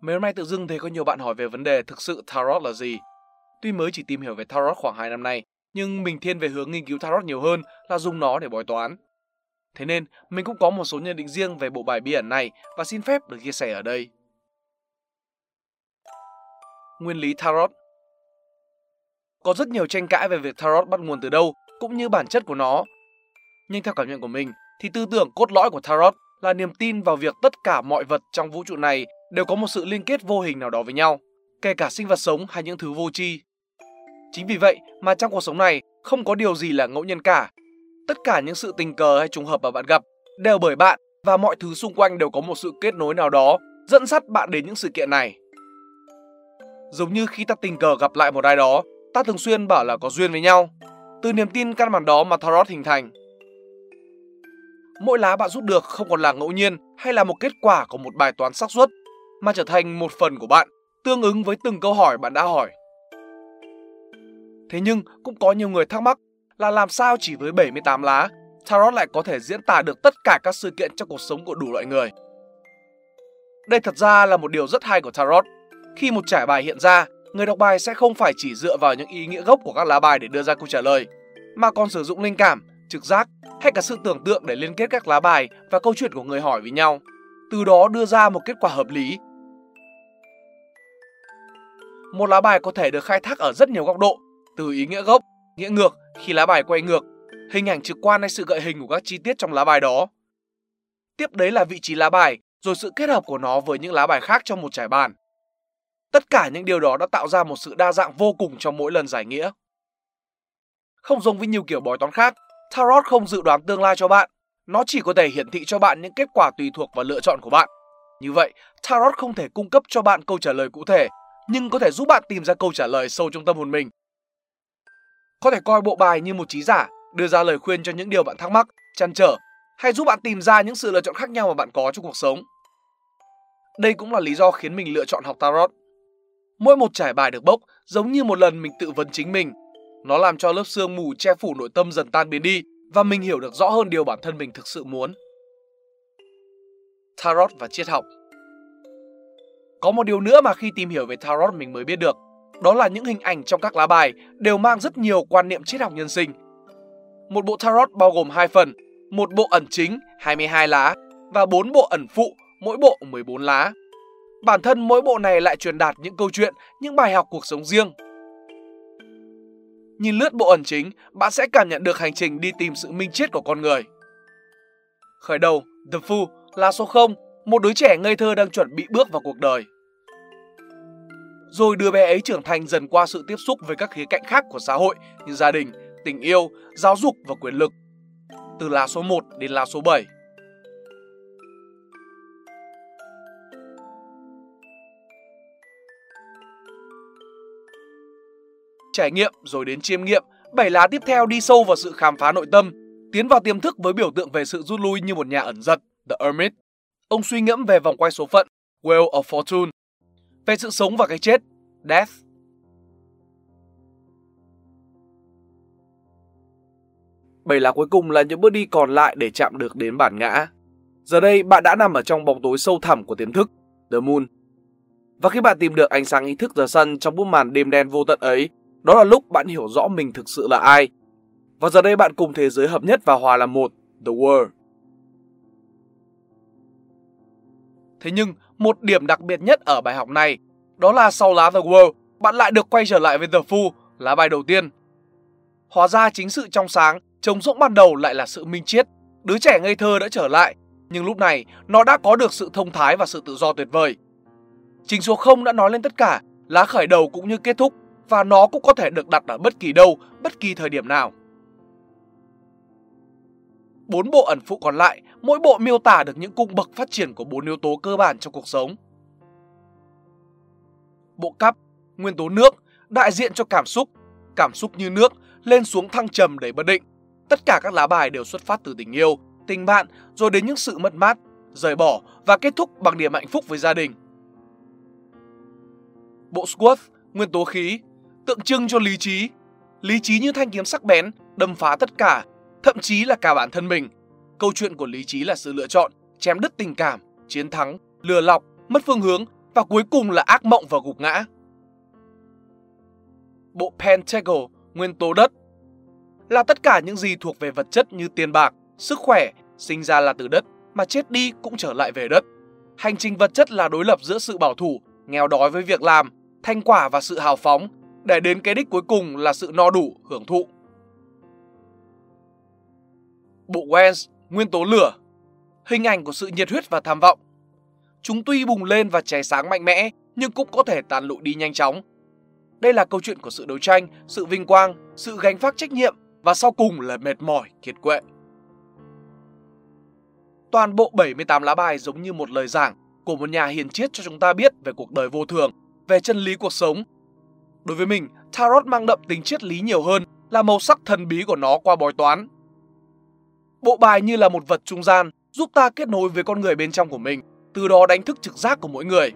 Mấy hôm nay tự dưng thấy có nhiều bạn hỏi về vấn đề thực sự Tarot là gì. Tuy mới chỉ tìm hiểu về Tarot khoảng 2 năm nay, nhưng mình thiên về hướng nghiên cứu Tarot nhiều hơn là dùng nó để bói toán. Thế nên, mình cũng có một số nhận định riêng về bộ bài bí ẩn này và xin phép được chia sẻ ở đây. Nguyên lý Tarot có rất nhiều tranh cãi về việc Tarot bắt nguồn từ đâu, cũng như bản chất của nó. Nhưng theo cảm nhận của mình, thì tư tưởng cốt lõi của Tarot là niềm tin vào việc tất cả mọi vật trong vũ trụ này đều có một sự liên kết vô hình nào đó với nhau, kể cả sinh vật sống hay những thứ vô tri. Chính vì vậy mà trong cuộc sống này không có điều gì là ngẫu nhiên cả. Tất cả những sự tình cờ hay trùng hợp mà bạn gặp đều bởi bạn và mọi thứ xung quanh đều có một sự kết nối nào đó dẫn dắt bạn đến những sự kiện này. Giống như khi ta tình cờ gặp lại một ai đó, ta thường xuyên bảo là có duyên với nhau. Từ niềm tin căn bản đó mà Tarot hình thành. Mỗi lá bạn rút được không còn là ngẫu nhiên hay là một kết quả của một bài toán xác suất mà trở thành một phần của bạn, tương ứng với từng câu hỏi bạn đã hỏi. Thế nhưng cũng có nhiều người thắc mắc là làm sao chỉ với 78 lá, Tarot lại có thể diễn tả được tất cả các sự kiện trong cuộc sống của đủ loại người. Đây thật ra là một điều rất hay của Tarot. Khi một trải bài hiện ra, người đọc bài sẽ không phải chỉ dựa vào những ý nghĩa gốc của các lá bài để đưa ra câu trả lời, mà còn sử dụng linh cảm, trực giác hay cả sự tưởng tượng để liên kết các lá bài và câu chuyện của người hỏi với nhau. Từ đó đưa ra một kết quả hợp lý một lá bài có thể được khai thác ở rất nhiều góc độ, từ ý nghĩa gốc, nghĩa ngược khi lá bài quay ngược, hình ảnh trực quan hay sự gợi hình của các chi tiết trong lá bài đó. Tiếp đấy là vị trí lá bài, rồi sự kết hợp của nó với những lá bài khác trong một trải bàn. Tất cả những điều đó đã tạo ra một sự đa dạng vô cùng trong mỗi lần giải nghĩa. Không giống với nhiều kiểu bói toán khác, Tarot không dự đoán tương lai cho bạn, nó chỉ có thể hiển thị cho bạn những kết quả tùy thuộc vào lựa chọn của bạn. Như vậy, Tarot không thể cung cấp cho bạn câu trả lời cụ thể nhưng có thể giúp bạn tìm ra câu trả lời sâu trong tâm hồn mình. Có thể coi bộ bài như một trí giả, đưa ra lời khuyên cho những điều bạn thắc mắc, chăn trở, hay giúp bạn tìm ra những sự lựa chọn khác nhau mà bạn có trong cuộc sống. Đây cũng là lý do khiến mình lựa chọn học tarot. Mỗi một trải bài được bốc giống như một lần mình tự vấn chính mình. Nó làm cho lớp sương mù che phủ nội tâm dần tan biến đi và mình hiểu được rõ hơn điều bản thân mình thực sự muốn. Tarot và triết học có một điều nữa mà khi tìm hiểu về Tarot mình mới biết được, đó là những hình ảnh trong các lá bài đều mang rất nhiều quan niệm triết học nhân sinh. Một bộ Tarot bao gồm hai phần, một bộ ẩn chính 22 lá và bốn bộ ẩn phụ mỗi bộ 14 lá. Bản thân mỗi bộ này lại truyền đạt những câu chuyện, những bài học cuộc sống riêng. Nhìn lướt bộ ẩn chính, bạn sẽ cảm nhận được hành trình đi tìm sự minh triết của con người. Khởi đầu, The Fool là số 0 một đứa trẻ ngây thơ đang chuẩn bị bước vào cuộc đời. Rồi đứa bé ấy trưởng thành dần qua sự tiếp xúc với các khía cạnh khác của xã hội như gia đình, tình yêu, giáo dục và quyền lực. Từ lá số 1 đến lá số 7. Trải nghiệm rồi đến chiêm nghiệm, bảy lá tiếp theo đi sâu vào sự khám phá nội tâm, tiến vào tiềm thức với biểu tượng về sự rút lui như một nhà ẩn giật, The Hermit. Ông suy ngẫm về vòng quay số phận, Wheel of Fortune, về sự sống và cái chết, Death. Bảy lá cuối cùng là những bước đi còn lại để chạm được đến bản ngã. Giờ đây bạn đã nằm ở trong bóng tối sâu thẳm của tiềm thức, The Moon. Và khi bạn tìm được ánh sáng ý thức The Sun trong bút màn đêm đen vô tận ấy, đó là lúc bạn hiểu rõ mình thực sự là ai. Và giờ đây bạn cùng thế giới hợp nhất và hòa làm một, The World. Thế nhưng, một điểm đặc biệt nhất ở bài học này đó là sau lá The World, bạn lại được quay trở lại với The Fool, lá bài đầu tiên. Hóa ra chính sự trong sáng, trống rỗng ban đầu lại là sự minh triết. Đứa trẻ ngây thơ đã trở lại, nhưng lúc này nó đã có được sự thông thái và sự tự do tuyệt vời. Chính số 0 đã nói lên tất cả, lá khởi đầu cũng như kết thúc và nó cũng có thể được đặt ở bất kỳ đâu, bất kỳ thời điểm nào. Bốn bộ ẩn phụ còn lại, mỗi bộ miêu tả được những cung bậc phát triển của bốn yếu tố cơ bản trong cuộc sống. Bộ cắp, nguyên tố nước, đại diện cho cảm xúc, cảm xúc như nước, lên xuống thăng trầm đầy bất định. Tất cả các lá bài đều xuất phát từ tình yêu, tình bạn, rồi đến những sự mất mát, rời bỏ và kết thúc bằng niềm hạnh phúc với gia đình. Bộ squat, nguyên tố khí, tượng trưng cho lý trí, Lý trí như thanh kiếm sắc bén, đâm phá tất cả, thậm chí là cả bản thân mình. Câu chuyện của lý trí là sự lựa chọn, chém đứt tình cảm, chiến thắng, lừa lọc, mất phương hướng và cuối cùng là ác mộng và gục ngã. Bộ Pentacle, nguyên tố đất, là tất cả những gì thuộc về vật chất như tiền bạc, sức khỏe, sinh ra là từ đất mà chết đi cũng trở lại về đất. Hành trình vật chất là đối lập giữa sự bảo thủ, nghèo đói với việc làm, thành quả và sự hào phóng, để đến cái đích cuối cùng là sự no đủ, hưởng thụ. Bộ Wenz, nguyên tố lửa, hình ảnh của sự nhiệt huyết và tham vọng. Chúng tuy bùng lên và cháy sáng mạnh mẽ, nhưng cũng có thể tàn lụi đi nhanh chóng. Đây là câu chuyện của sự đấu tranh, sự vinh quang, sự gánh vác trách nhiệm và sau cùng là mệt mỏi, kiệt quệ. Toàn bộ 78 lá bài giống như một lời giảng của một nhà hiền triết cho chúng ta biết về cuộc đời vô thường, về chân lý cuộc sống. Đối với mình, Tarot mang đậm tính triết lý nhiều hơn là màu sắc thần bí của nó qua bói toán. Bộ bài như là một vật trung gian giúp ta kết nối với con người bên trong của mình, từ đó đánh thức trực giác của mỗi người.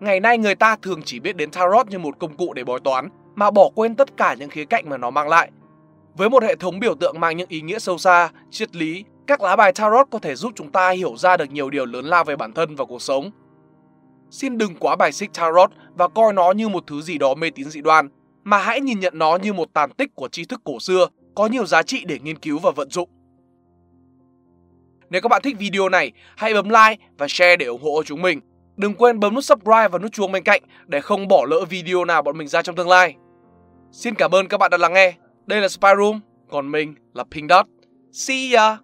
Ngày nay người ta thường chỉ biết đến Tarot như một công cụ để bói toán mà bỏ quên tất cả những khía cạnh mà nó mang lại. Với một hệ thống biểu tượng mang những ý nghĩa sâu xa, triết lý, các lá bài Tarot có thể giúp chúng ta hiểu ra được nhiều điều lớn lao về bản thân và cuộc sống. Xin đừng quá bài xích Tarot và coi nó như một thứ gì đó mê tín dị đoan, mà hãy nhìn nhận nó như một tàn tích của tri thức cổ xưa, có nhiều giá trị để nghiên cứu và vận dụng. Nếu các bạn thích video này, hãy bấm like và share để ủng hộ chúng mình. Đừng quên bấm nút subscribe và nút chuông bên cạnh để không bỏ lỡ video nào bọn mình ra trong tương lai. Xin cảm ơn các bạn đã lắng nghe. Đây là Spy Room, còn mình là Pink Dot. See ya!